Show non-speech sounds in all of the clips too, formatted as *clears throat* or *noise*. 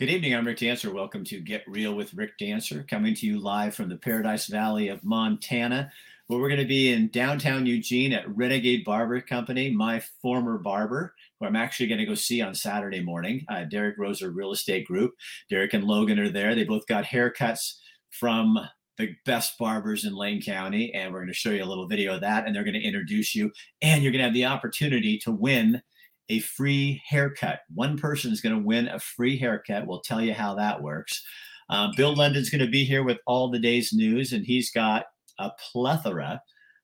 Good evening. I'm Rick Dancer. Welcome to Get Real with Rick Dancer, coming to you live from the Paradise Valley of Montana, where we're going to be in downtown Eugene at Renegade Barber Company, my former barber, who I'm actually going to go see on Saturday morning. Uh, Derek Rosa Real Estate Group. Derek and Logan are there. They both got haircuts from the best barbers in Lane County, and we're going to show you a little video of that, and they're going to introduce you, and you're going to have the opportunity to win a free haircut. One person is going to win a free haircut. We'll tell you how that works. Uh, Bill London's going to be here with all the day's news, and he's got a plethora.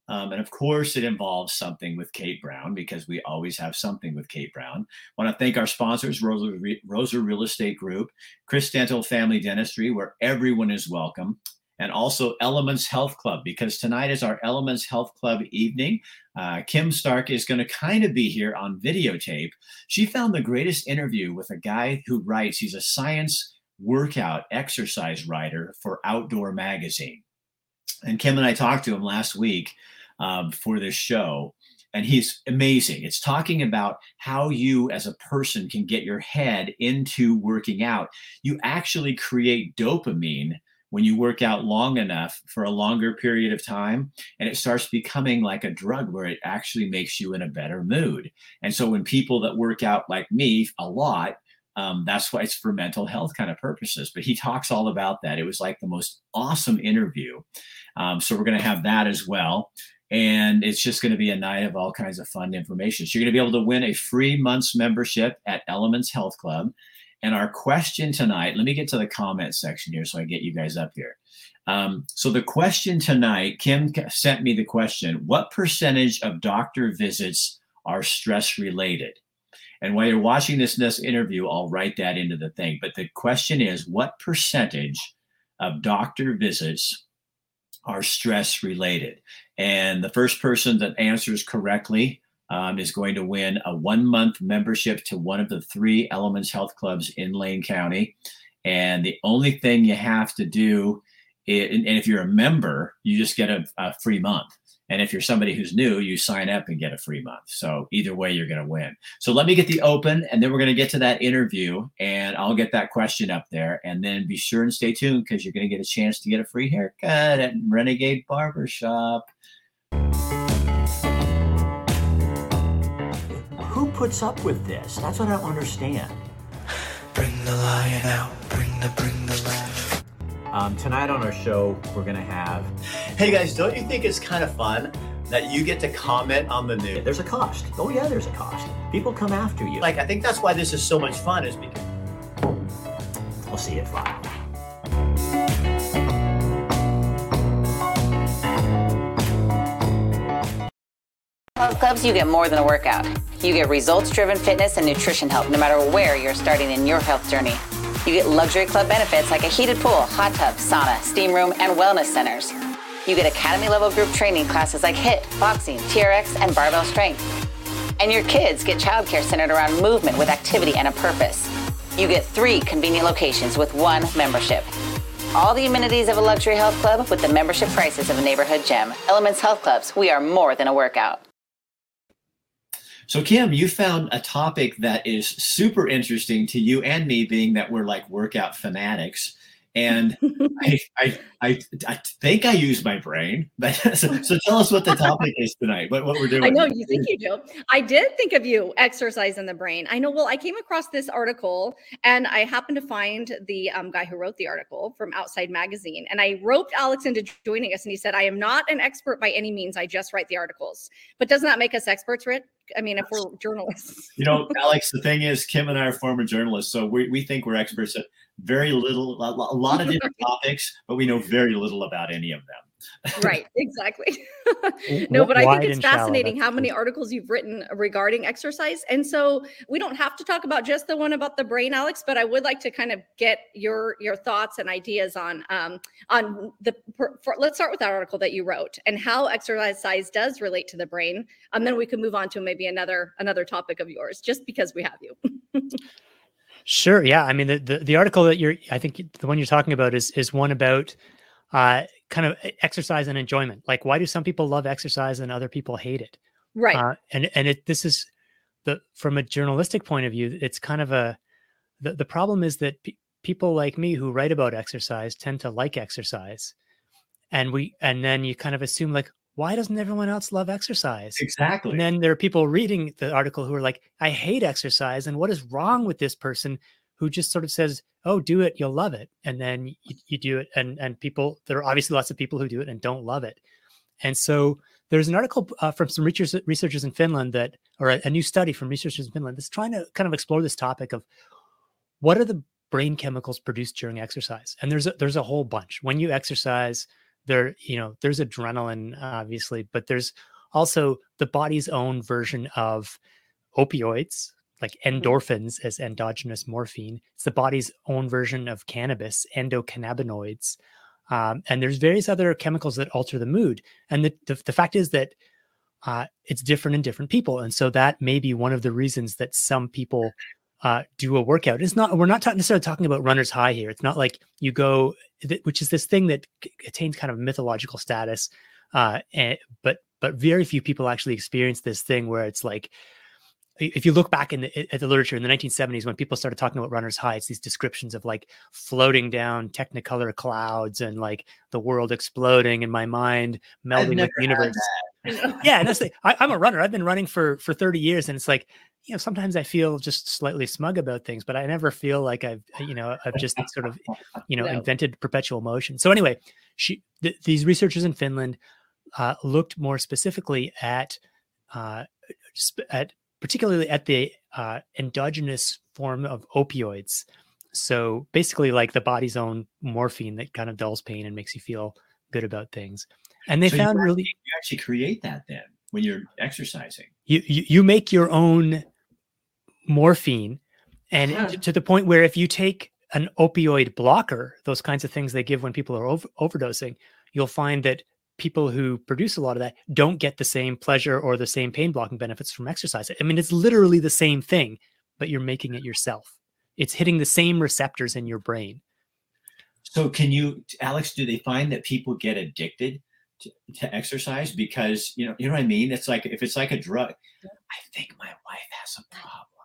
Um, and of course, it involves something with Kate Brown because we always have something with Kate Brown. Want to thank our sponsors, Rosa, Rosa Real Estate Group, Chris Dental Family Dentistry, where everyone is welcome, and also Elements Health Club, because tonight is our Elements Health Club evening. Uh, Kim Stark is going to kind of be here on videotape. She found the greatest interview with a guy who writes, he's a science workout exercise writer for Outdoor Magazine. And Kim and I talked to him last week um, for this show and he's amazing. It's talking about how you as a person can get your head into working out. You actually create dopamine when you work out long enough for a longer period of time and it starts becoming like a drug where it actually makes you in a better mood. And so when people that work out like me a lot um, that's why it's for mental health kind of purposes. But he talks all about that. It was like the most awesome interview. Um, so we're going to have that as well. And it's just going to be a night of all kinds of fun information. So you're going to be able to win a free month's membership at elements health club and our question tonight, let me get to the comment section here so I get you guys up here. Um, so the question tonight, Kim sent me the question What percentage of doctor visits are stress related? And while you're watching this, this interview, I'll write that into the thing. But the question is What percentage of doctor visits are stress related? And the first person that answers correctly um, is going to win a one month membership to one of the three Elements Health Clubs in Lane County. And the only thing you have to do, is, and if you're a member, you just get a, a free month. And if you're somebody who's new, you sign up and get a free month. So either way, you're going to win. So let me get the open, and then we're going to get to that interview, and I'll get that question up there. And then be sure and stay tuned because you're going to get a chance to get a free haircut at Renegade Barbershop. puts up with this? That's what I don't understand. Bring the lion out. Bring the, bring the lion. Um, tonight on our show, we're going to have. Hey guys, don't you think it's kind of fun that you get to comment on the news? There's a cost. Oh, yeah, there's a cost. People come after you. Like, I think that's why this is so much fun, is because. We'll see you at 5. Clubs, you get more than a workout. You get results driven fitness and nutrition help no matter where you're starting in your health journey. You get luxury club benefits like a heated pool, hot tub, sauna, steam room, and wellness centers. You get academy level group training classes like HIIT, boxing, TRX, and barbell strength. And your kids get childcare centered around movement with activity and a purpose. You get three convenient locations with one membership. All the amenities of a luxury health club with the membership prices of a neighborhood gym. Elements Health Clubs, we are more than a workout. So, Kim, you found a topic that is super interesting to you and me, being that we're like workout fanatics. And I, *laughs* I, I, I, think I use my brain, but *laughs* so, so, tell us what the topic is tonight. What, what we're doing? I know you think you do. I did think of you exercise in the brain. I know. Well, I came across this article, and I happened to find the um, guy who wrote the article from Outside Magazine, and I roped Alex into joining us, and he said, "I am not an expert by any means. I just write the articles." But doesn't that make us experts, Rich? I mean, if we're journalists. You know, *laughs* Alex, the thing is, Kim and I are former journalists, so we, we think we're experts at very little, a lot of different *laughs* topics, but we know very little about any of them. Right exactly. *laughs* No but i think it's fascinating how many articles you've written regarding exercise and so we don't have to talk about just the one about the brain alex but i would like to kind of get your your thoughts and ideas on um on the for, let's start with that article that you wrote and how exercise size does relate to the brain and then we can move on to maybe another another topic of yours just because we have you *laughs* Sure. Yeah. I mean, the, the, the article that you're, I think the one you're talking about is is one about uh, kind of exercise and enjoyment. Like, why do some people love exercise and other people hate it? Right. Uh, and and it this is the from a journalistic point of view, it's kind of a the the problem is that pe- people like me who write about exercise tend to like exercise and we and then you kind of assume like why doesn't everyone else love exercise exactly and then there are people reading the article who are like i hate exercise and what is wrong with this person who just sort of says oh do it you'll love it and then you, you do it and and people there are obviously lots of people who do it and don't love it and so there's an article uh, from some researchers, researchers in Finland that, or a, a, new study from researchers in Finland that's trying to kind of explore this topic of what are the brain chemicals produced during exercise. And there's a, there's a whole bunch. When you exercise, there you know there's adrenaline obviously, but there's also the body's own version of opioids like mm. endorphins as endogenous morphine. It's the body's own version of cannabis, endocannabinoids. Um, and there's various other chemicals that alter the mood. And the, the, the fact is that uh, it's different in different people. And so that may be one of the reasons that some people uh, do a workout. It's not, we're not necessarily talking about runner's high here. It's not like you go, which is this thing that attains kind of mythological status. Uh, and, but, but very few people actually experience this thing where it's like, if you look back in the, at the literature in the 1970s when people started talking about runner's high it's these descriptions of like floating down technicolor clouds and like the world exploding in my mind melding with the universe *laughs* yeah and that's the, I, i'm a runner i've been running for for 30 years and it's like you know sometimes i feel just slightly smug about things but i never feel like i've you know i've just sort of you know no. invented perpetual motion so anyway she th- these researchers in finland uh, looked more specifically at uh, at particularly at the uh, endogenous form of opioids. So basically, like the body's own morphine that kind of dulls pain and makes you feel good about things. And they so found you really you actually create that then when you're exercising. You you, you make your own morphine, and huh. to the point where if you take an opioid blocker, those kinds of things they give when people are over, overdosing, you'll find that people who produce a lot of that don't get the same pleasure or the same pain blocking benefits from exercise. I mean, it's literally the same thing, but you're making it yourself. It's hitting the same receptors in your brain. So, can you, Alex, do they find that people get addicted to, to exercise because you know, you know what I mean? It's like if it's like a drug. I think my wife has a problem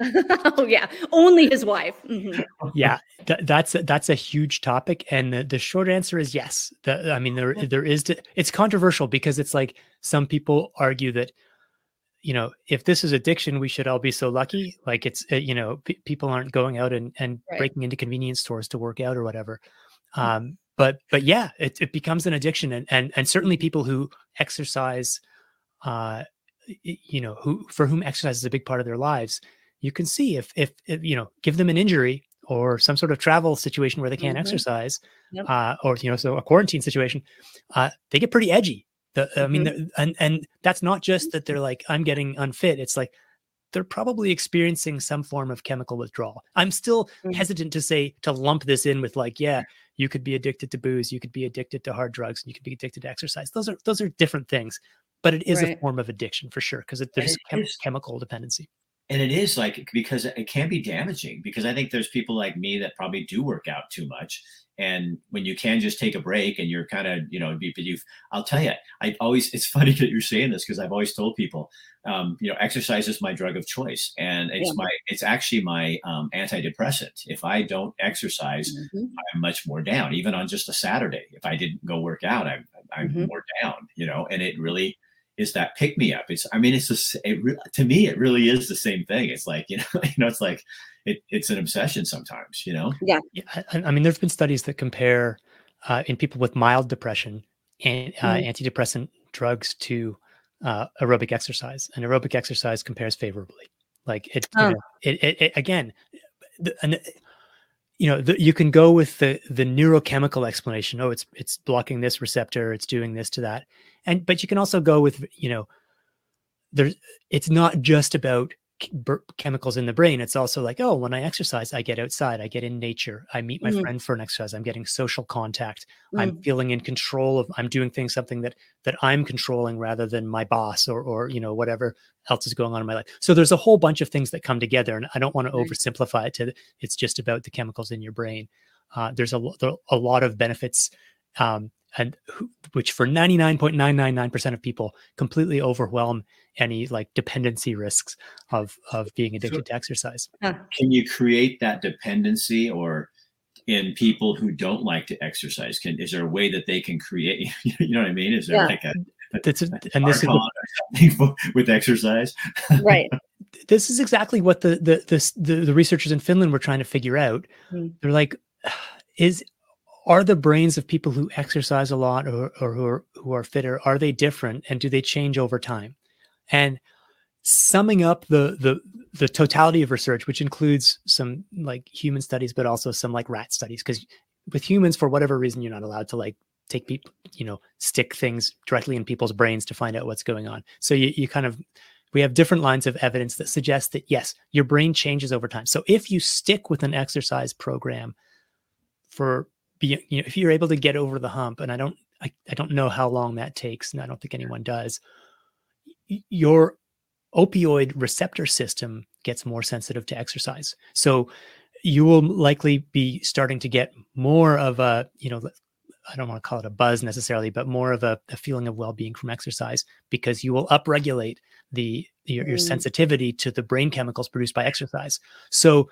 *laughs* oh yeah, only his wife. Mm-hmm. Yeah, th- that's a, that's a huge topic, and the, the short answer is yes. The, I mean, there there is it's controversial because it's like some people argue that you know if this is addiction, we should all be so lucky. Like it's uh, you know p- people aren't going out and and right. breaking into convenience stores to work out or whatever. Mm. Um, but but yeah, it, it becomes an addiction, and and and certainly people who exercise, uh, you know, who for whom exercise is a big part of their lives you can see if, if, if you know give them an injury or some sort of travel situation where they can't mm-hmm. exercise yep. uh, or you know so a quarantine situation uh, they get pretty edgy the, i mean mm-hmm. and and that's not just that they're like i'm getting unfit it's like they're probably experiencing some form of chemical withdrawal i'm still mm-hmm. hesitant to say to lump this in with like yeah you could be addicted to booze you could be addicted to hard drugs and you could be addicted to exercise those are those are different things but it is right. a form of addiction for sure because there's chem- chemical dependency and it is like because it can be damaging because i think there's people like me that probably do work out too much and when you can just take a break and you're kind of you know but you've i'll tell you i always it's *laughs* funny that you're saying this because i've always told people um, you know exercise is my drug of choice and it's yeah. my it's actually my um, antidepressant if i don't exercise mm-hmm. i'm much more down even on just a saturday if i didn't go work out i'm, I'm mm-hmm. more down you know and it really is that pick me up. It's, I mean, it's just, it re- to me, it really is the same thing. It's like, *laughs* you know, you know, it's like, it, it's an obsession sometimes, you know? Yeah. yeah I, I mean, there's been studies that compare uh, in people with mild depression and uh, mm-hmm. antidepressant drugs to uh, aerobic exercise and aerobic exercise compares favorably. Like it, oh. you know, it, it, it, again, the, and you know the, you can go with the the neurochemical explanation oh it's it's blocking this receptor it's doing this to that and but you can also go with you know there's it's not just about chemicals in the brain it's also like oh when i exercise i get outside i get in nature i meet my mm. friend for an exercise i'm getting social contact mm. i'm feeling in control of i'm doing things something that that i'm controlling rather than my boss or or you know whatever else is going on in my life so there's a whole bunch of things that come together and i don't want to right. oversimplify it to it's just about the chemicals in your brain uh, there's a, there a lot of benefits um, and which for 99.999% of people completely overwhelm any like dependency risks of of being addicted so, to exercise can you create that dependency or in people who don't like to exercise? Can is there a way that they can create? *laughs* You know what I mean? Is there yeah. like a, a that's a, and this is with exercise, *laughs* right? this is exactly what the the the the, the researchers in Finland were trying to figure out. Mm-hmm. They're like, *sighs* is are the brains of people who exercise a lot or, or who are who are fitter are they different and do they change over time? And summing up the the the totality of research which includes some like human studies but also some like rat studies because with humans for whatever reason you're not allowed to like take people you know stick things directly in people's brains to find out what's going on. So you, you kind of we have different lines of evidence that suggest that yes your brain changes over time. So if you stick with an exercise program for be you know if you're able to get over the hump and i don't I, I don't know how long that takes and i don't think anyone does your opioid receptor system gets more sensitive to exercise. So you will likely be starting to get more of a you know i don't want to call it a buzz necessarily but more of a, a feeling of well-being from exercise because you will upregulate the your, your mm. sensitivity to the brain chemicals produced by exercise. So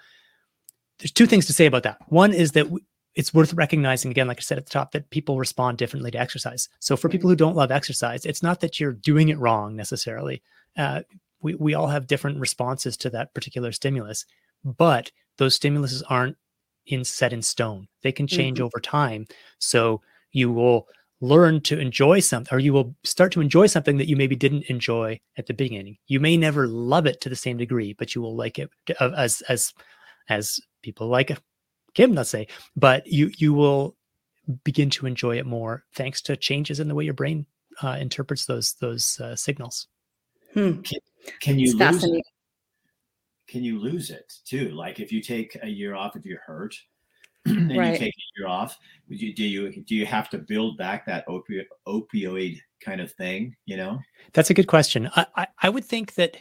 there's two things to say about that. One is that it's worth recognizing again, like I said at the top, that people respond differently to exercise. So for people who don't love exercise, it's not that you're doing it wrong necessarily. Uh, we we all have different responses to that particular stimulus, but those stimuluses aren't in set in stone. They can change mm-hmm. over time. So you will learn to enjoy something or you will start to enjoy something that you maybe didn't enjoy at the beginning you may never love it to the same degree but you will like it uh, as as as people like Kim, let's say, but you you will begin to enjoy it more thanks to changes in the way your brain uh, interprets those those uh, signals. Hmm. Can, can, you it's lose it? Can you lose it too? Like if you take a year off if you're hurt, *clears throat* and right. you take a year off, do you do you, do you have to build back that opi- opioid kind of thing? You know, that's a good question. I, I, I would think that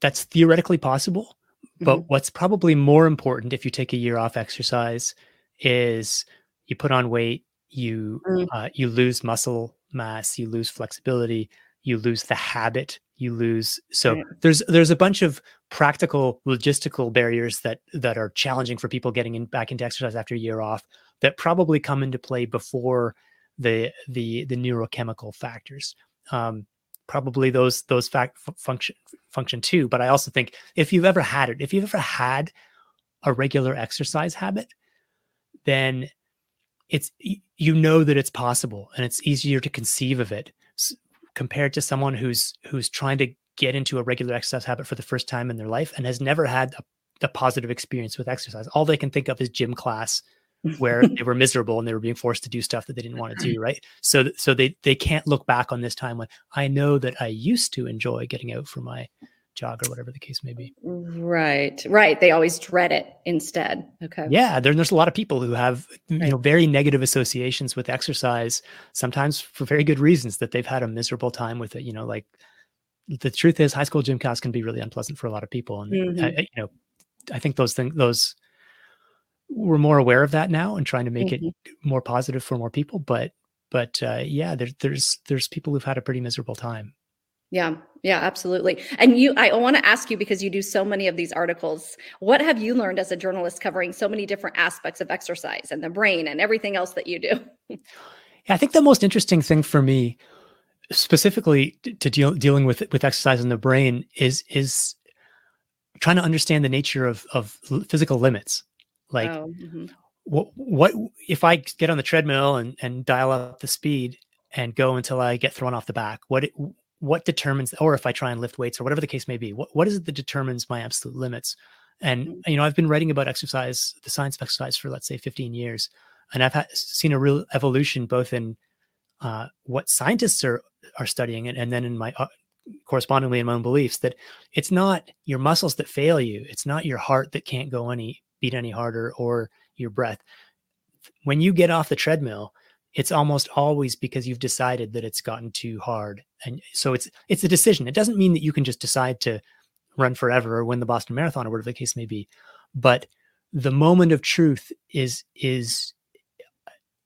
that's theoretically possible but mm-hmm. what's probably more important if you take a year off exercise is you put on weight, you mm. uh, you lose muscle mass, you lose flexibility, you lose the habit, you lose. So there's there's a bunch of practical logistical barriers that that are challenging for people getting in back into exercise after a year off that probably come into play before the the the neurochemical factors. Um, probably those those fact function function too but i also think if you've ever had it if you've ever had a regular exercise habit then it's you know that it's possible and it's easier to conceive of it compared to someone who's who's trying to get into a regular exercise habit for the first time in their life and has never had a, a positive experience with exercise. All they can think of is gym class where they were miserable and they were being forced to do stuff that they didn't want to do right? So so they they can't look back on this time when i know that i used to enjoy getting out for my jog or whatever the case may be. Right right they always dread it instead okay. Yeah there, there's a lot of people who have you know very negative associations with exercise sometimes for very good reasons that they've had a miserable time with it you know like the truth is high school gym class can be really unpleasant for a lot of people and mm-hmm. I, you know i think those things those we're more aware of that now and trying to make mm-hmm. it more positive for more people. But but uh, yeah, there, there's there's people who've had a pretty miserable time. Yeah, yeah, absolutely. And you, I want to ask you because you do so many of these articles. What have you learned as a journalist covering so many different aspects of exercise and the brain and everything else that you do? yeah, I think the most interesting thing for me, specifically to deal dealing with with exercise in the brain, is is trying to understand the nature of of physical limits like, oh, mm-hmm. what what if I get on the treadmill and and dial up the speed and go until I get thrown off the back? What it, what determines, or if I try and lift weights or whatever the case may be, what what is it that determines my absolute limits? And mm-hmm. you know, I've been writing about exercise, the science of exercise, for let's say 15 years, and I've had, seen a real evolution both in uh, what scientists are are studying, and, and then in my uh, correspondingly in my own beliefs that it's not your muscles that fail you, it's not your heart that can't go any beat any harder or your breath. When you get off the treadmill, it's almost always because you've decided that it's gotten too hard. And so it's it's a decision. It doesn't mean that you can just decide to run forever or win the Boston Marathon or whatever the case may be. But the moment of truth is is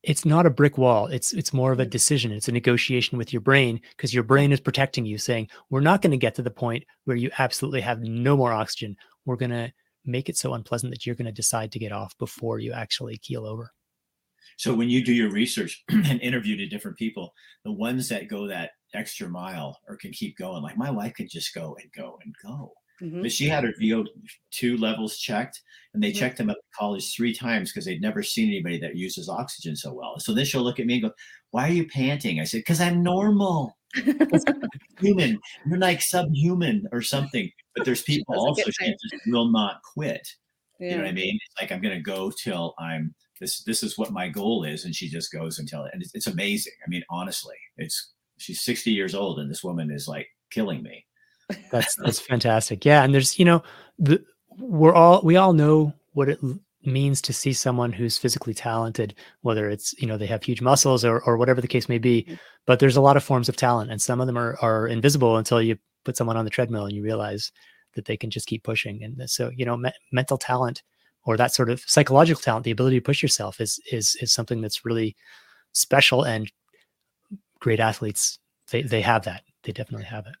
it's not a brick wall it's it's more of a decision it's a negotiation with your brain because your brain is protecting you saying we're not going to get to the point where you absolutely have no more oxygen we're going to make it so unpleasant that you're going to decide to get off before you actually keel over. So when you do your research *clears throat* and interview to different people, the ones that go that extra mile or can keep going, like my wife can just go and go and go. Mm-hmm. But she had her VO2 levels checked, and they mm-hmm. checked them at the college three times because they'd never seen anybody that uses oxygen so well. So then she'll look at me and go, Why are you panting? I said, Because I'm normal. *laughs* human. You're like subhuman or something. But there's people also she just will not quit. Yeah. You know what I mean? It's like I'm gonna go till I'm this this is what my goal is. And she just goes until it and it's, it's amazing. I mean, honestly, it's she's 60 years old and this woman is like killing me. That's that's fantastic. Yeah, and there's you know the we're all we all know what it means to see someone who's physically talented, whether it's you know they have huge muscles or or whatever the case may be. Mm. But there's a lot of forms of talent, and some of them are are invisible until you put someone on the treadmill and you realize that they can just keep pushing. And so you know me- mental talent or that sort of psychological talent, the ability to push yourself is is is something that's really special and great athletes they they have that. They definitely have it.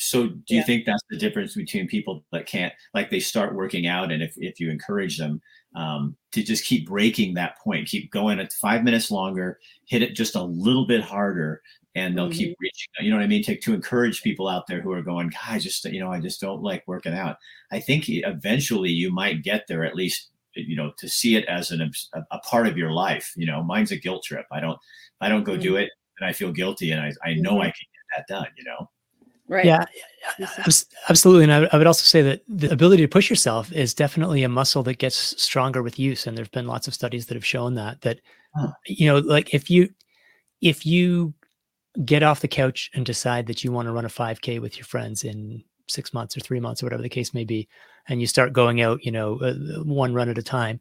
So do you yeah. think that's the difference between people that can't like they start working out and if, if you encourage them um, to just keep breaking that point, keep going at five minutes longer, hit it just a little bit harder and they'll mm-hmm. keep reaching, you know what I mean? To, to encourage people out there who are going, I just, you know, I just don't like working out. I think eventually you might get there at least, you know, to see it as an, a, a part of your life. You know, mine's a guilt trip. I don't, I don't go mm-hmm. do it and I feel guilty and I, I know mm-hmm. I can get that done, you know? Right. Yeah, absolutely. And I, would also say that the ability to push yourself is definitely a muscle that gets stronger with use. And there's been lots of studies that have shown that, that, huh. you know, like if you, if you get off the couch and decide that you want to run a 5k with your friends in six months or three months or whatever the case may be, and you start going out, you know, uh, one run at a time,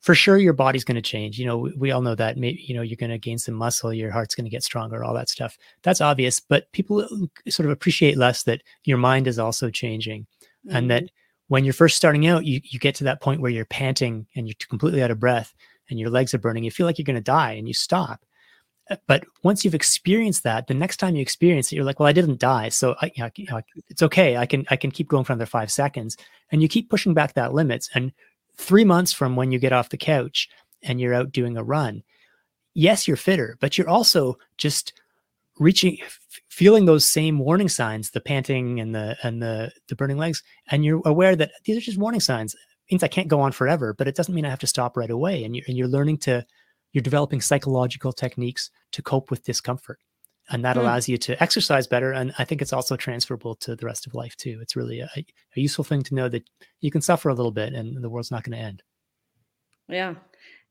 for sure your body's going to change you know we, we, all know that maybe you know you're going to gain some muscle your heart's going to get stronger all that stuff that's obvious but people uh, sort of appreciate less that your mind is also changing mm-hmm. and that mm-hmm. when you're first starting out you you get to that point where you're panting and you're completely out of breath and your legs are burning you feel like you're going to die and you stop uh, but once you've experienced that the next time you experience it you're like well i didn't die so I, you know, it's okay i can i can keep going for another five seconds and you keep pushing back that limits and three months from when you get off the couch and you're out doing a run, yes, you're fitter, but you're also just reaching feeling those same warning signs the panting and the and the the burning legs and you're aware that these are just warning signs. It means i can't go on forever but it doesn't mean i have to stop right away and you're, and you're learning to you're developing psychological techniques to cope with discomfort and that mm. allows you to exercise better and i think it's also transferable to the rest of life too. It's really a, a useful thing to know that you can suffer a little bit and the world's not going to end. Yeah.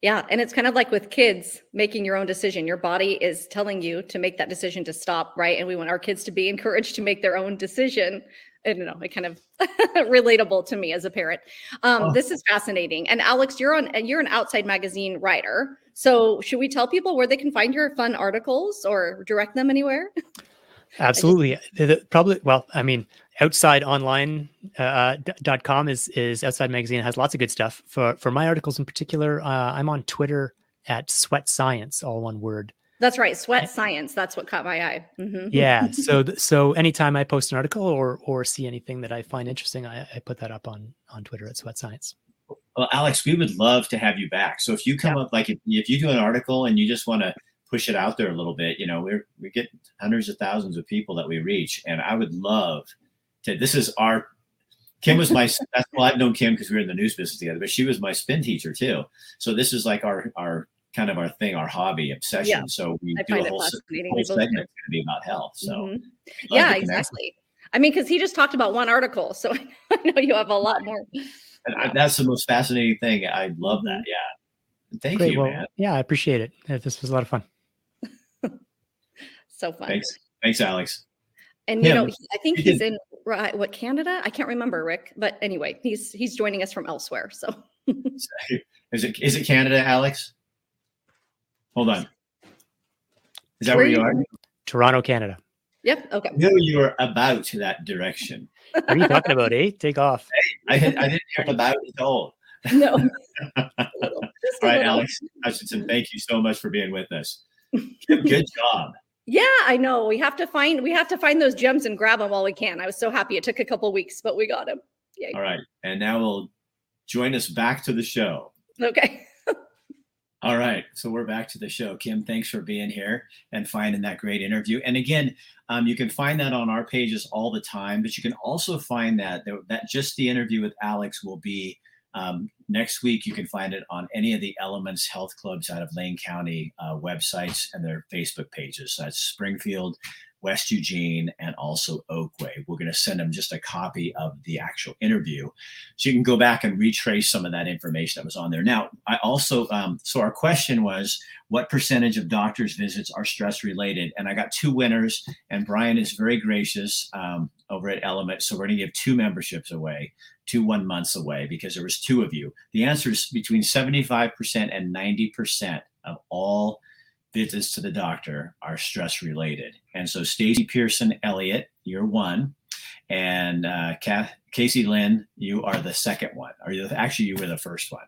Yeah and it's kind of like with kids making your own decision. Your body is telling you to make that decision to stop right? And we want our kids to be *laughs* encouraged to make their own decision I don't know, it kind of *laughs* relatable to me as a parent. Um, oh. This is fascinating. And Alex, you're on you're an outside magazine writer. So should we tell people where they can find your fun articles or direct them anywhere? *laughs* Absolutely. Probably, well, I mean, outside online uh, com is is outside magazine has lots of good stuff for for my articles in particular uh, i'm on twitter at sweat science all one word that's right sweat science that's what caught my eye mm-hmm. yeah *laughs* so so anytime i post an article or or see anything that i find interesting i, I put that up on on twitter at sweat science well, Alex, we would love to have you back. So if you come yeah. up, like if, if you do an article and you just want to push it out there a little bit, you know, we're we get hundreds of thousands of people that we reach, and I would love to. This is our Kim was my *laughs* that's well, I've known Kim because we were in the news business together, but she was my spin teacher too. So this is like our our kind of our thing, our hobby, obsession. Yeah. So we I do a whole, whole segment going to be about health. So mm-hmm. yeah, exactly. I mean, because he just talked about one article, so *laughs* I know you have a lot more. And I, that's the most fascinating thing. I love that. Mm-hmm. Yeah. Thank Great. you, well, man. Yeah, I appreciate it. This was a lot of fun. *laughs* so fun. Thanks. Thanks, Alex. And you know, he, I think he's in right, what Canada? I can't remember, Rick. But anyway, he's he's joining us from elsewhere. So *laughs* is it is it Canada, Alex? Hold on. Is that where, where you are? Toronto, Canada. Yep. Okay. No, you're about that direction. *laughs* What are you talking about, eh? Take off. Hey, I, I didn't hear about it at all. No. *laughs* all right, Alex Hutchinson, thank you so much for being with us. *laughs* Good job. Yeah, I know. We have to find we have to find those gems and grab them while we can. I was so happy. It took a couple weeks, but we got them. Yay. All right, and now we'll join us back to the show. Okay. All right, so we're back to the show. Kim, thanks for being here and finding that great interview. And again, um, you can find that on our pages all the time, but you can also find that that just the interview with Alex will be um, next week. You can find it on any of the Elements Health Clubs out of Lane County uh, websites and their Facebook pages. So that's Springfield, West Eugene, and also Oakway. We're going to send them just a copy of the actual interview. So you can go back and retrace some of that information that was on there. Now, I also, um, so our question was what percentage of doctors' visits are stress related? And I got two winners, and Brian is very gracious um, over at Element. So we're going to give two memberships away, two one months away because there was two of you. The answer is between 75% and 90% of all visits to the doctor are stress related. And so Stacy Pearson Elliott, you're one. And uh, Casey Lynn, you are the second one. Or you, actually, you were the first one.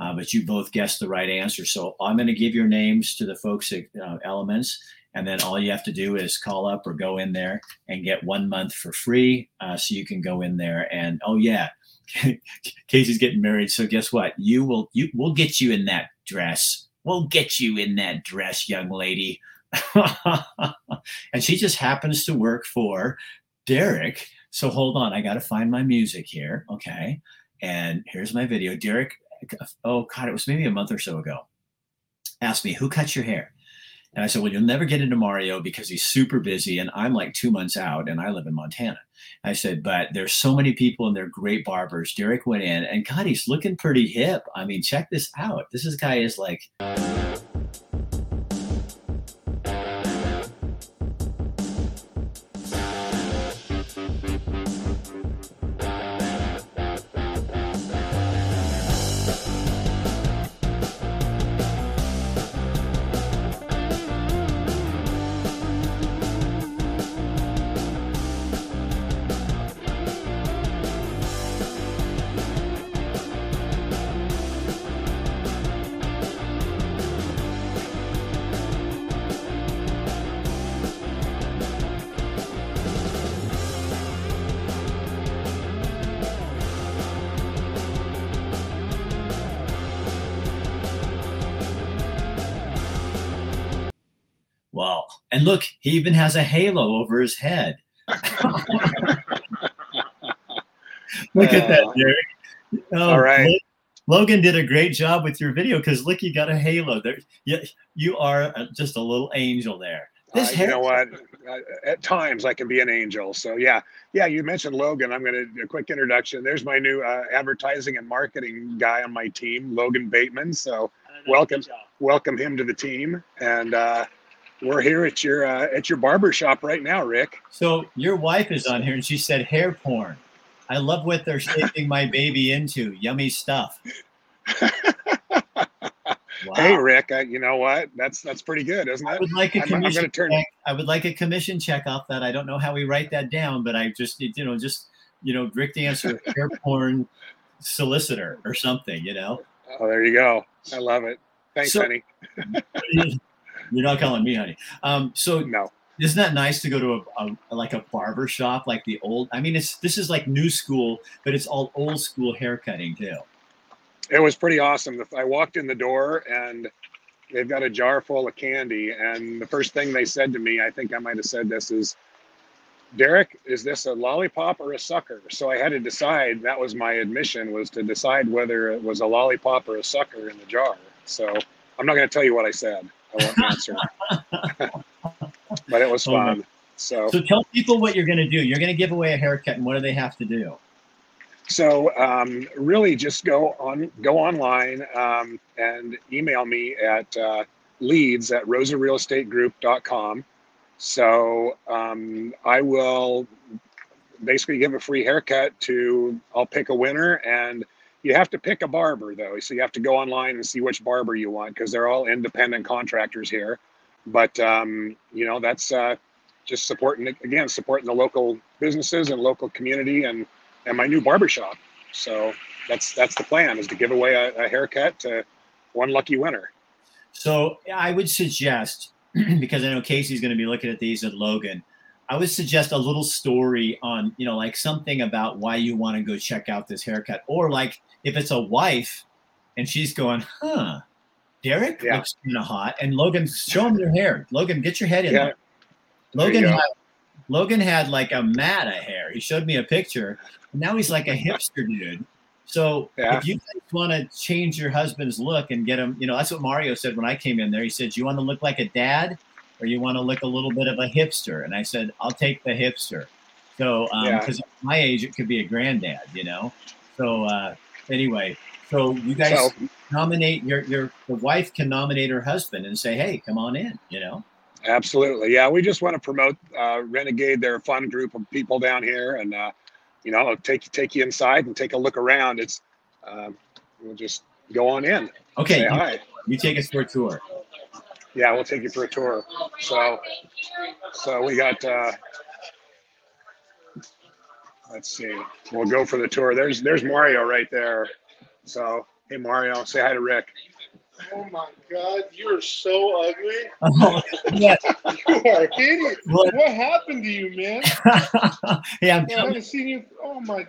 Uh, but you both guessed the right answer. So I'm going to give your names to the folks at uh, Elements. And then all you have to do is call up or go in there and get one month for free. Uh, so you can go in there and, oh, yeah, *laughs* Casey's getting married. So guess what? You will, you, we'll get you in that dress We'll get you in that dress, young lady. *laughs* and she just happens to work for Derek. So hold on, I got to find my music here. Okay. And here's my video. Derek, oh God, it was maybe a month or so ago, asked me, Who cuts your hair? And I said, Well, you'll never get into Mario because he's super busy and I'm like two months out and I live in Montana. I said, But there's so many people and they're great barbers. Derek went in and God, he's looking pretty hip. I mean, check this out. This is, guy is like. And look, he even has a halo over his head. *laughs* look at that, Derek. Oh, All right. Logan did a great job with your video because look, you got a halo there. You, you are just a little angel there. This uh, you know what? At times I can be an angel. So yeah, yeah. You mentioned Logan. I'm going to a quick introduction. There's my new uh, advertising and marketing guy on my team, Logan Bateman. So welcome, welcome him to the team. And uh, we're here at your uh, at your barber shop right now, Rick. So your wife is on here, and she said hair porn. I love what they're *laughs* shaping my baby into. Yummy stuff. *laughs* Wow. Hey Rick, uh, you know what? That's that's pretty good, isn't it? I would like a commission. Turn... check. I would like a commission check off that. I don't know how we write that down, but I just you know just you know Rick Dancer hair *laughs* porn solicitor or something. You know. Oh, there you go. I love it. Thanks, so, honey. You're not calling me honey. Um, so no. Isn't that nice to go to a, a, like a barber shop, like the old? I mean, it's this is like new school, but it's all old school haircutting too. It was pretty awesome. I walked in the door and they've got a jar full of candy, and the first thing they said to me, I think I might have said this, is, "Derek, is this a lollipop or a sucker?" So I had to decide. That was my admission was to decide whether it was a lollipop or a sucker in the jar. So I'm not going to tell you what I said. I won't answer. but it was fun. So, so tell people what you're going to do. You're going to give away a haircut, and what do they have to do? So um, really, just go on, go online, um, and email me at uh, leads at rosarealestategroup.com. So um, I will basically give a free haircut to. I'll pick a winner, and you have to pick a barber though, so you have to go online and see which barber you want because they're all independent contractors here. But um, you know that's uh, just supporting again supporting the local businesses and local community and and my new barbershop. So that's that's the plan is to give away a, a haircut to one lucky winner. So I would suggest *clears throat* because I know Casey's going to be looking at these at Logan. I would suggest a little story on, you know, like something about why you want to go check out this haircut, or like if it's a wife and she's going, huh, Derek yeah. looks kind of hot, and Logan, show him your hair. Logan, get your head in yeah. there. Logan had, Logan had like a mat of hair. He showed me a picture. And now he's like a hipster dude. So yeah. if you want to change your husband's look and get him, you know, that's what Mario said when I came in there. He said, "You want to look like a dad, or you want to look a little bit of a hipster?" And I said, "I'll take the hipster." So because um, yeah. my age, it could be a granddad, you know. So uh, anyway, so you guys so, nominate your your the wife can nominate her husband and say, "Hey, come on in," you know. Absolutely, yeah. We just want to promote uh, Renegade. They're a fun group of people down here, and uh, you know, I'll take take you inside and take a look around. It's um, we'll just go on in. Okay, you, you take us for a tour. Yeah, we'll take you for a tour. So, so we got. Uh, let's see. We'll go for the tour. There's there's Mario right there. So, hey Mario, say hi to Rick. Oh my God, you're so ugly. Oh, *laughs* yeah. you are hideous. What? what happened to you, man? *laughs* yeah, I'm I haven't seen you. Oh my,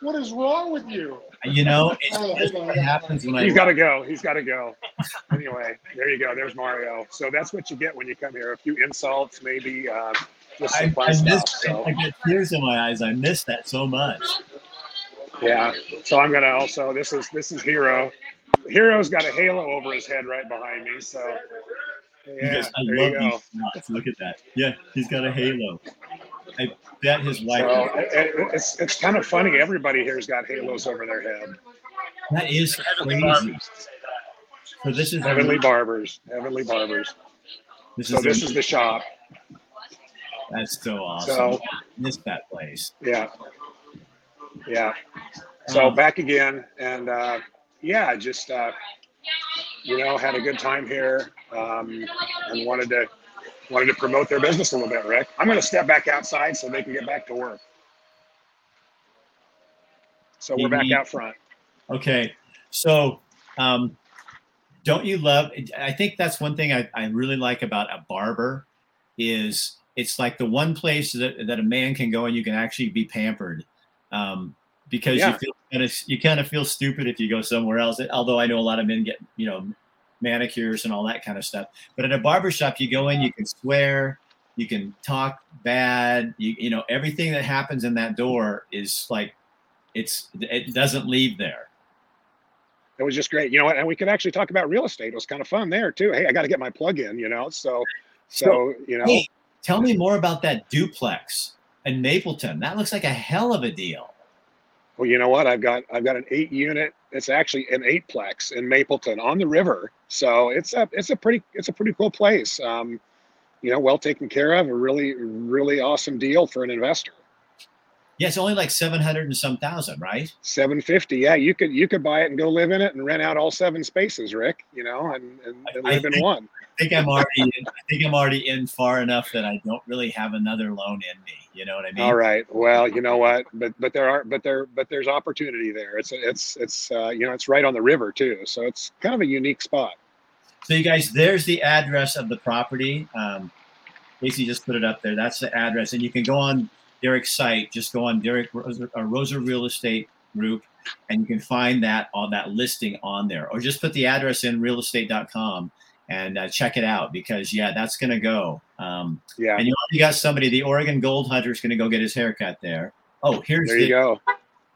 what is wrong with you? You know, oh, what happens when He's got to go. He's got to go. Anyway, there you go. There's Mario. So that's what you get when you come here. A few insults, maybe. Uh, just some I, I stuff, missed, so. I get tears in my eyes. I miss that so much. Yeah. So I'm gonna also. This is this is Hero. Hero's got a halo over his head right behind me. So yeah, I there love you go. These Look at that. Yeah, he's got a halo. I bet his wife. So it, it's it's kind of funny. Everybody here's got halos over their head. That is crazy. So this is Heavenly Barbers. Heavenly Barbers. This so is this is the shop. That's so awesome. So, I missed that place. Yeah. Yeah. So um, back again, and uh, yeah, just uh, you know, had a good time here, um, and wanted to wanted to promote their business a little bit. Rick, I'm going to step back outside so they can get back to work. So we're back out front. Okay, so um, don't you love? I think that's one thing I, I really like about a barber is it's like the one place that, that a man can go and you can actually be pampered. Um, because yeah. you feel kind of you kind of feel stupid if you go somewhere else. Although I know a lot of men get you know manicures and all that kind of stuff. But at a barbershop, you go in, you can swear, you can talk bad, you you know everything that happens in that door is like it's it doesn't leave there. It was just great, you know, and we could actually talk about real estate. It was kind of fun there too. Hey, I got to get my plug in, you know. So, so, so you know, hey, tell me more about that duplex in Mapleton. That looks like a hell of a deal well, you know what? I've got I've got an eight unit. It's actually an eightplex in Mapleton on the river. So it's a it's a pretty it's a pretty cool place. Um, you know, well taken care of. A really really awesome deal for an investor. Yeah, it's only like seven hundred and some thousand, right? Seven fifty. Yeah, you could you could buy it and go live in it and rent out all seven spaces, Rick. You know, and, and, and live think, in one. I think I'm already in, I think I'm already in far enough that I don't really have another loan in me. You know what I mean? All right. Well, you know what? But but there are but there but there's opportunity there. It's it's it's uh, you know it's right on the river too, so it's kind of a unique spot. So you guys, there's the address of the property. Um, Casey just put it up there. That's the address, and you can go on Derek's site. Just go on Derek Rosa, uh, Rosa Real Estate Group, and you can find that on that listing on there, or just put the address in realestate.com and uh, check it out because yeah, that's gonna go. Um, yeah, and you already got somebody. The Oregon Gold Hunter is gonna go get his haircut there. Oh, here's there you the, go.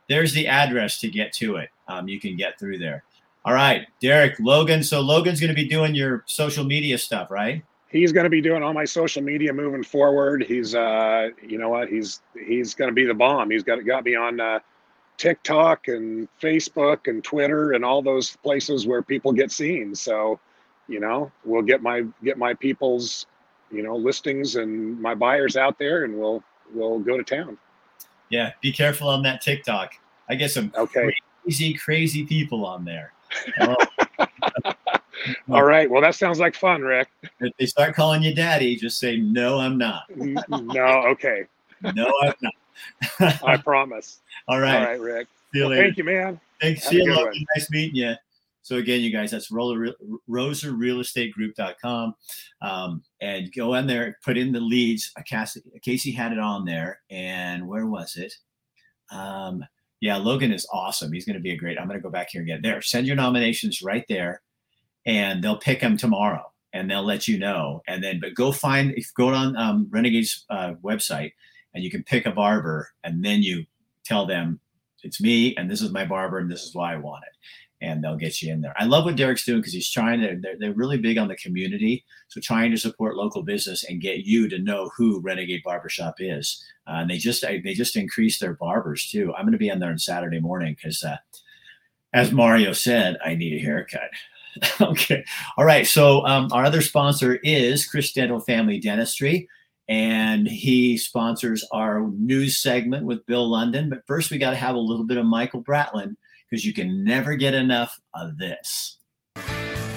There's the address to get to it. Um, you can get through there. All right, Derek, Logan. So Logan's gonna be doing your social media stuff, right? He's going to be doing all my social media moving forward. He's, uh, you know what? He's he's going to be the bomb. He's got got me on uh, TikTok and Facebook and Twitter and all those places where people get seen. So you know we'll get my get my people's you know listings and my buyers out there and we'll we'll go to town yeah be careful on that tiktok i get some okay crazy crazy people on there *laughs* *laughs* all right well that sounds like fun rick if they start calling you daddy just say no i'm not *laughs* no okay no i'm not *laughs* i promise all right all right rick well, thank you man thanks see you nice meeting you So again, you guys, that's rosarealestategroup.com. Um, and go in there, put in the leads. Casey had it on there. And where was it? Um, yeah, Logan is awesome. He's going to be a great. I'm going to go back here and get there. Send your nominations right there, and they'll pick them tomorrow, and they'll let you know. And then, but go find if go on um, Renegade's uh, website, and you can pick a barber, and then you tell them it's me, and this is my barber, and this is why I want it and they'll get you in there. I love what Derek's doing because he's trying to, they're, they're really big on the community. So trying to support local business and get you to know who Renegade Barbershop is. Uh, and they just, they just increased their barbers too. I'm going to be on there on Saturday morning because, uh, as Mario said, I need a haircut. *laughs* okay. All right. So um, our other sponsor is Chris Dental Family Dentistry. And he sponsors our news segment with Bill London. But first, we got to have a little bit of Michael Bratlin because you can never get enough of this.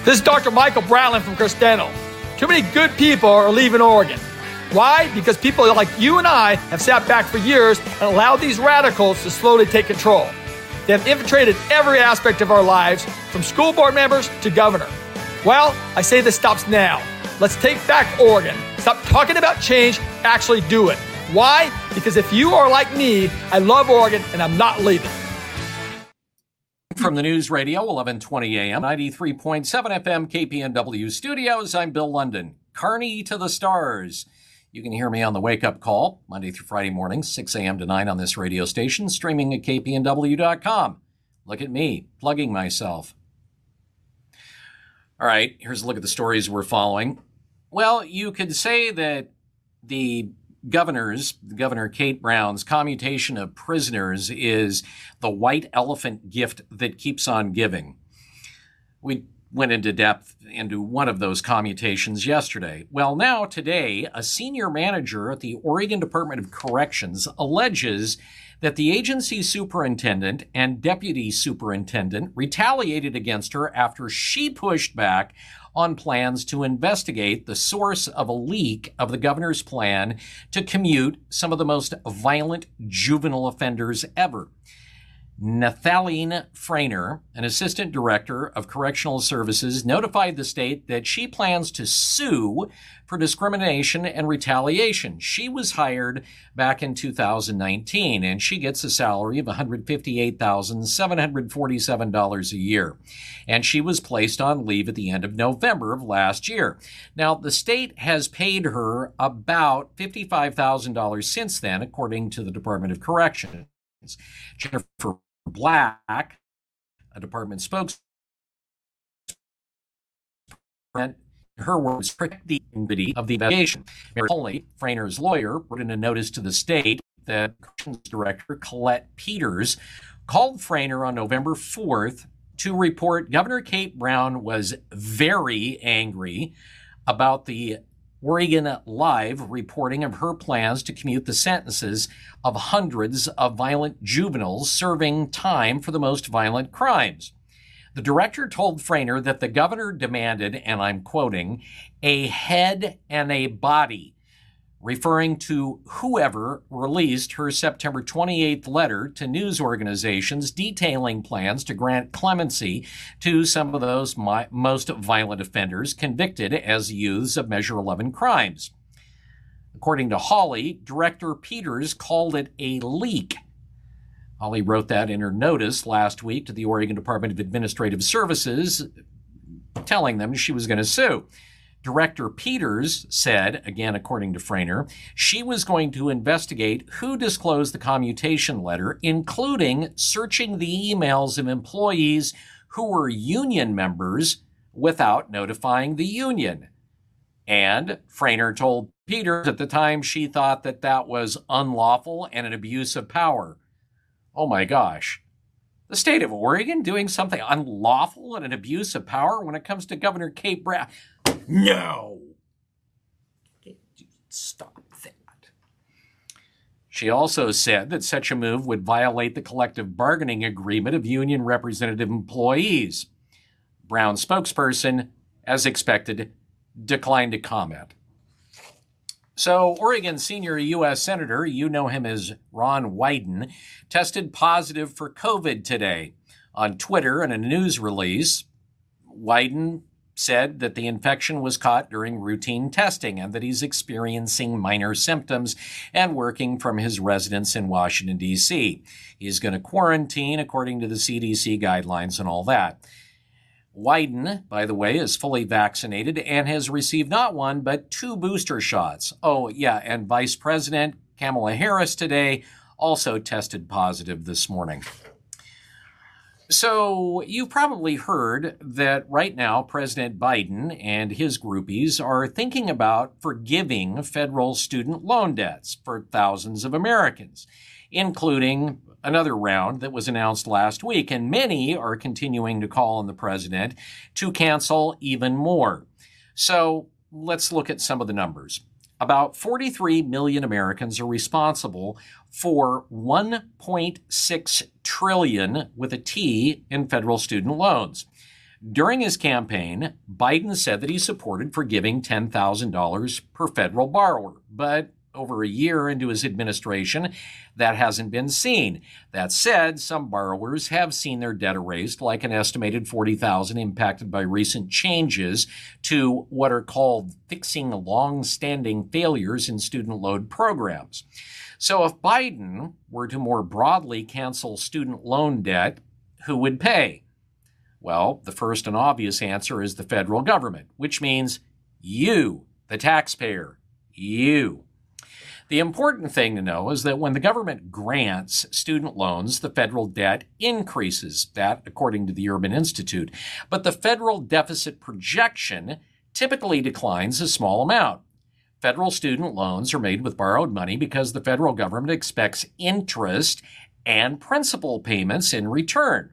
This is Dr. Michael Bratlin from Chris Dental. Too many good people are leaving Oregon. Why? Because people like you and I have sat back for years and allowed these radicals to slowly take control. They have infiltrated every aspect of our lives, from school board members to governor. Well, I say this stops now. Let's take back Oregon. Stop talking about change, actually do it. Why? Because if you are like me, I love Oregon and I'm not leaving. From the News Radio, 1120 AM, 93.7 FM, KPNW studios, I'm Bill London. Carney to the stars. You can hear me on the wake up call, Monday through Friday mornings, 6 a.m. to 9 on this radio station, streaming at kpnw.com. Look at me, plugging myself. All right, here's a look at the stories we're following. Well, you could say that the governors, Governor Kate Brown's commutation of prisoners is the white elephant gift that keeps on giving. We went into depth into one of those commutations yesterday. Well, now, today, a senior manager at the Oregon Department of Corrections alleges that the agency superintendent and deputy superintendent retaliated against her after she pushed back on plans to investigate the source of a leak of the governor's plan to commute some of the most violent juvenile offenders ever. Nathaline Frainer, an assistant director of correctional services, notified the state that she plans to sue for discrimination and retaliation. She was hired back in 2019 and she gets a salary of $158,747 a year. And she was placed on leave at the end of November of last year. Now, the state has paid her about $55,000 since then, according to the Department of Corrections. Jennifer Black, a department spokesman, her words protect the integrity of the investigation. Mary Holly, Frainer's lawyer, wrote in a notice to the state that Corrections Director Colette Peters called Frainer on November 4th to report Governor Kate Brown was very angry about the Oregon Live reporting of her plans to commute the sentences of hundreds of violent juveniles serving time for the most violent crimes. The director told Frainer that the governor demanded, and I'm quoting, a head and a body referring to whoever released her September 28th letter to news organizations detailing plans to grant clemency to some of those most violent offenders convicted as youths of Measure 11 crimes. According to Holly, Director Peters called it a leak. Holly wrote that in her notice last week to the Oregon Department of Administrative Services, telling them she was going to sue. Director Peters said, again according to Frainer, she was going to investigate who disclosed the commutation letter, including searching the emails of employees who were union members without notifying the union. And Frainer told Peters at the time she thought that that was unlawful and an abuse of power. Oh my gosh. The state of Oregon doing something unlawful and an abuse of power when it comes to Governor Kate Brown. No. Stop that. She also said that such a move would violate the collective bargaining agreement of union representative employees. Brown spokesperson, as expected, declined to comment. So, Oregon senior U.S. Senator, you know him as Ron Wyden, tested positive for COVID today. On Twitter, in a news release, Wyden said that the infection was caught during routine testing and that he's experiencing minor symptoms and working from his residence in Washington, D.C. He's going to quarantine according to the CDC guidelines and all that. Wyden, by the way, is fully vaccinated and has received not one, but two booster shots. Oh, yeah, and Vice President Kamala Harris today also tested positive this morning. So, you've probably heard that right now President Biden and his groupies are thinking about forgiving federal student loan debts for thousands of Americans, including another round that was announced last week. And many are continuing to call on the president to cancel even more. So, let's look at some of the numbers. About 43 million Americans are responsible for 1.6 trillion with a T in federal student loans. During his campaign, Biden said that he supported forgiving $10,000 per federal borrower, but over a year into his administration, that hasn't been seen. That said, some borrowers have seen their debt erased, like an estimated 40,000 impacted by recent changes to what are called fixing long-standing failures in student loan programs. So if Biden were to more broadly cancel student loan debt, who would pay? Well, the first and obvious answer is the federal government, which means you, the taxpayer, you. The important thing to know is that when the government grants student loans, the federal debt increases. That, according to the Urban Institute. But the federal deficit projection typically declines a small amount. Federal student loans are made with borrowed money because the federal government expects interest and principal payments in return.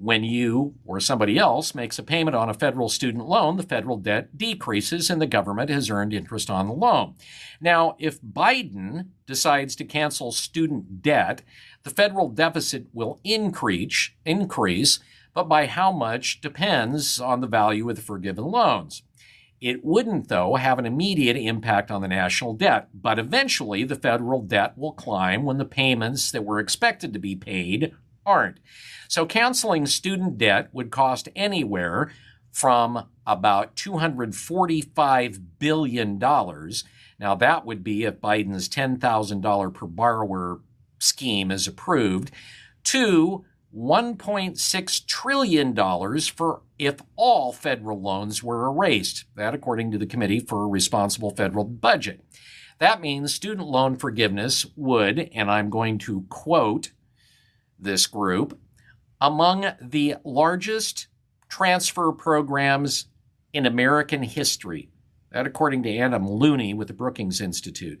When you or somebody else makes a payment on a federal student loan, the federal debt decreases and the government has earned interest on the loan. Now, if Biden decides to cancel student debt, the federal deficit will increase, increase, but by how much depends on the value of the forgiven loans. It wouldn't, though, have an immediate impact on the national debt, but eventually the federal debt will climb when the payments that were expected to be paid aren't. So canceling student debt would cost anywhere from about $245 billion. Now, that would be if Biden's $10,000 per borrower scheme is approved, to $1.6 trillion for if all federal loans were erased. That, according to the Committee for a Responsible Federal Budget. That means student loan forgiveness would, and I'm going to quote this group, among the largest transfer programs in American history. That, according to Adam Looney with the Brookings Institute.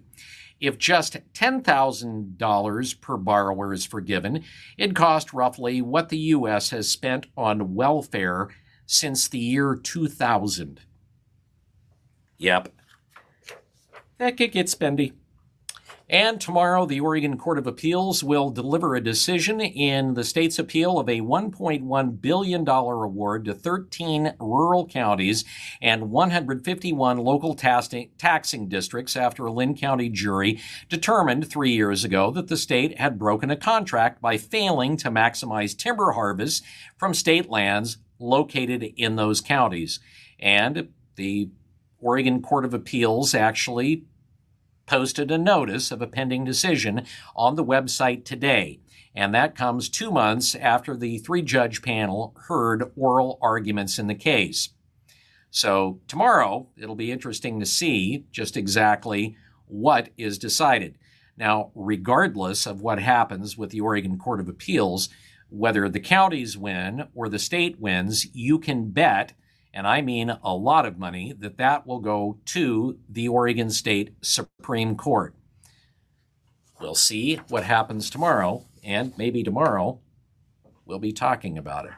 If just $10,000 per borrower is forgiven, it cost roughly what the U.S. has spent on welfare since the year 2000. Yep. That could get spendy. And tomorrow, the Oregon Court of Appeals will deliver a decision in the state's appeal of a $1.1 billion award to 13 rural counties and 151 local taxing districts after a Linn County jury determined three years ago that the state had broken a contract by failing to maximize timber harvests from state lands located in those counties. And the Oregon Court of Appeals actually posted a notice of a pending decision on the website today. And that comes two months after the three judge panel heard oral arguments in the case. So, tomorrow, it'll be interesting to see just exactly what is decided. Now, regardless of what happens with the Oregon Court of Appeals, whether the counties win or the state wins, you can bet and I mean a lot of money, that that will go to the Oregon State Supreme Court. We'll see what happens tomorrow, and maybe tomorrow we'll be talking about it.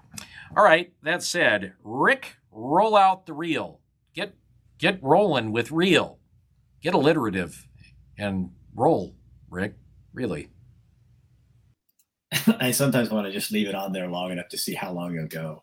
All right, that said, Rick, roll out the reel. Get get rolling with reel. Get alliterative and roll, Rick. Really. *laughs* I sometimes want to just leave it on there long enough to see how long it'll go.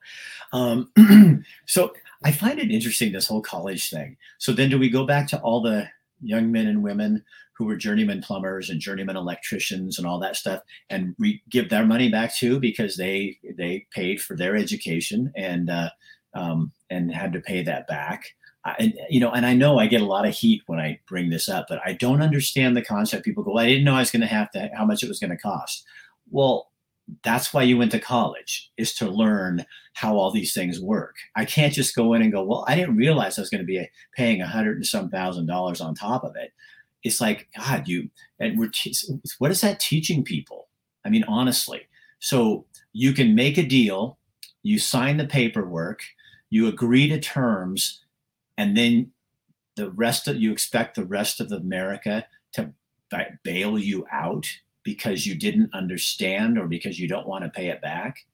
Um, *clears throat* so I find it interesting, this whole college thing. So then do we go back to all the young men and women who were journeyman plumbers and journeyman electricians and all that stuff and we give their money back too because they they paid for their education and uh, um, and had to pay that back. I, you know, and I know I get a lot of heat when I bring this up, but I don't understand the concept. People go, well, I didn't know I was going to have to, how much it was going to cost. Well, that's why you went to college is to learn how all these things work. I can't just go in and go, well, I didn't realize I was going to be paying a hundred and some thousand dollars on top of it. It's like, God, you, and we're, what is that teaching people? I mean, honestly, so you can make a deal, you sign the paperwork, you agree to terms, and then the rest of you expect the rest of America to bail you out because you didn't understand or because you don't want to pay it back.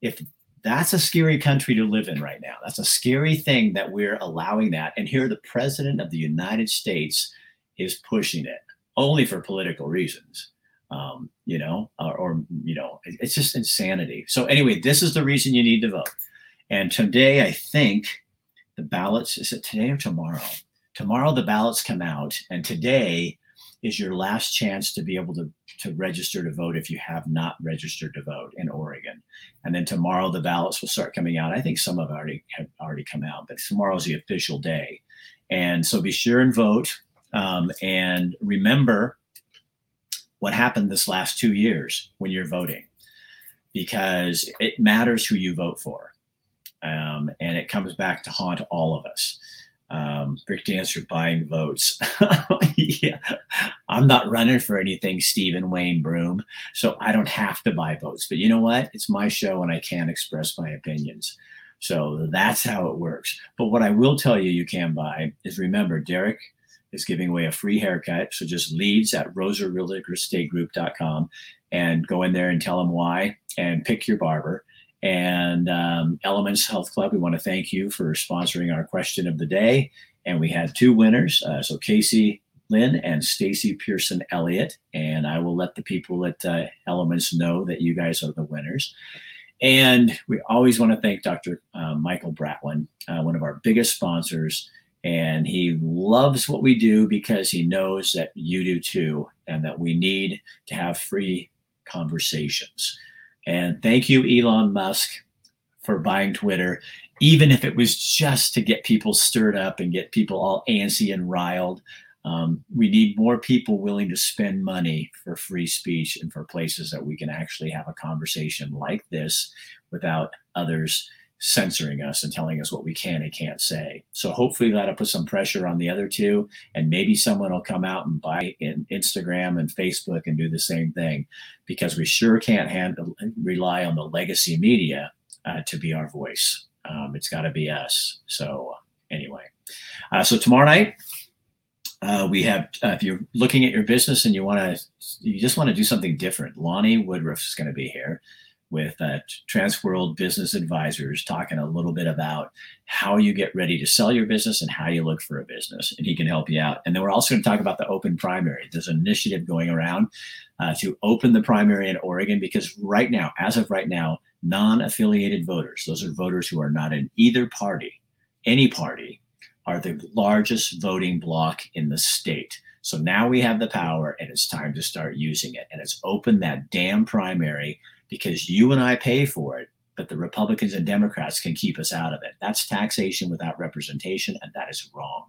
If that's a scary country to live in right now, that's a scary thing that we're allowing that. And here, the president of the United States is pushing it only for political reasons. Um, you know, or, or you know, it's just insanity. So anyway, this is the reason you need to vote. And today, I think the ballots is it today or tomorrow? Tomorrow the ballots come out, and today is your last chance to be able to, to register to vote if you have not registered to vote in Oregon. And then tomorrow the ballots will start coming out. I think some have already have already come out, but tomorrow is the official day. And so be sure and vote. Um, and remember what happened this last two years when you're voting, because it matters who you vote for um, and it comes back to haunt all of us. Um, Rick Dancer buying votes. *laughs* yeah, I'm not running for anything, Stephen Wayne Broom, so I don't have to buy votes. But you know what? It's my show, and I can express my opinions. So that's how it works. But what I will tell you, you can buy is remember, Derek is giving away a free haircut. So just leads at rosarealestategroup.com and go in there and tell them why and pick your barber. And um, Elements Health Club, we want to thank you for sponsoring our question of the day. And we had two winners. Uh, so Casey Lynn and Stacy Pearson Elliott. And I will let the people at uh, Elements know that you guys are the winners. And we always want to thank Dr. Uh, Michael Bratlin, uh, one of our biggest sponsors. And he loves what we do because he knows that you do too, and that we need to have free conversations. And thank you, Elon Musk, for buying Twitter, even if it was just to get people stirred up and get people all antsy and riled. Um, we need more people willing to spend money for free speech and for places that we can actually have a conversation like this without others censoring us and telling us what we can and can't say. So hopefully that'll put some pressure on the other two, and maybe someone will come out and buy in Instagram and Facebook and do the same thing, because we sure can't handle rely on the legacy media uh, to be our voice. Um, it's got to be us. So anyway, uh, so tomorrow night. Uh, we have, uh, if you're looking at your business and you want to, you just want to do something different. Lonnie Woodruff is going to be here with uh, Transworld Business Advisors, talking a little bit about how you get ready to sell your business and how you look for a business, and he can help you out. And then we're also going to talk about the open primary. There's an initiative going around uh, to open the primary in Oregon because right now, as of right now, non-affiliated voters, those are voters who are not in either party, any party, are the largest voting bloc in the state. So now we have the power, and it's time to start using it. And it's open that damn primary because you and I pay for it, but the Republicans and Democrats can keep us out of it. That's taxation without representation, and that is wrong.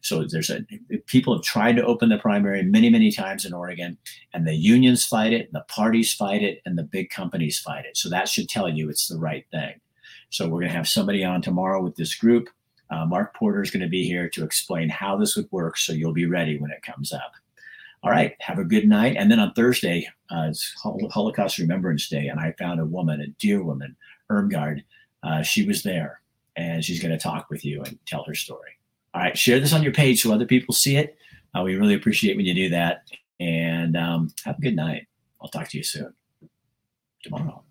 So there's a people have tried to open the primary many, many times in Oregon, and the unions fight it, and the parties fight it, and the big companies fight it. So that should tell you it's the right thing. So we're going to have somebody on tomorrow with this group. Uh, Mark Porter is going to be here to explain how this would work, so you'll be ready when it comes up. All right, have a good night. And then on Thursday, uh, it's Holocaust Remembrance Day, and I found a woman, a dear woman, Irmgard. Uh, she was there, and she's going to talk with you and tell her story. All right, share this on your page so other people see it. Uh, we really appreciate when you do that. And um, have a good night. I'll talk to you soon tomorrow.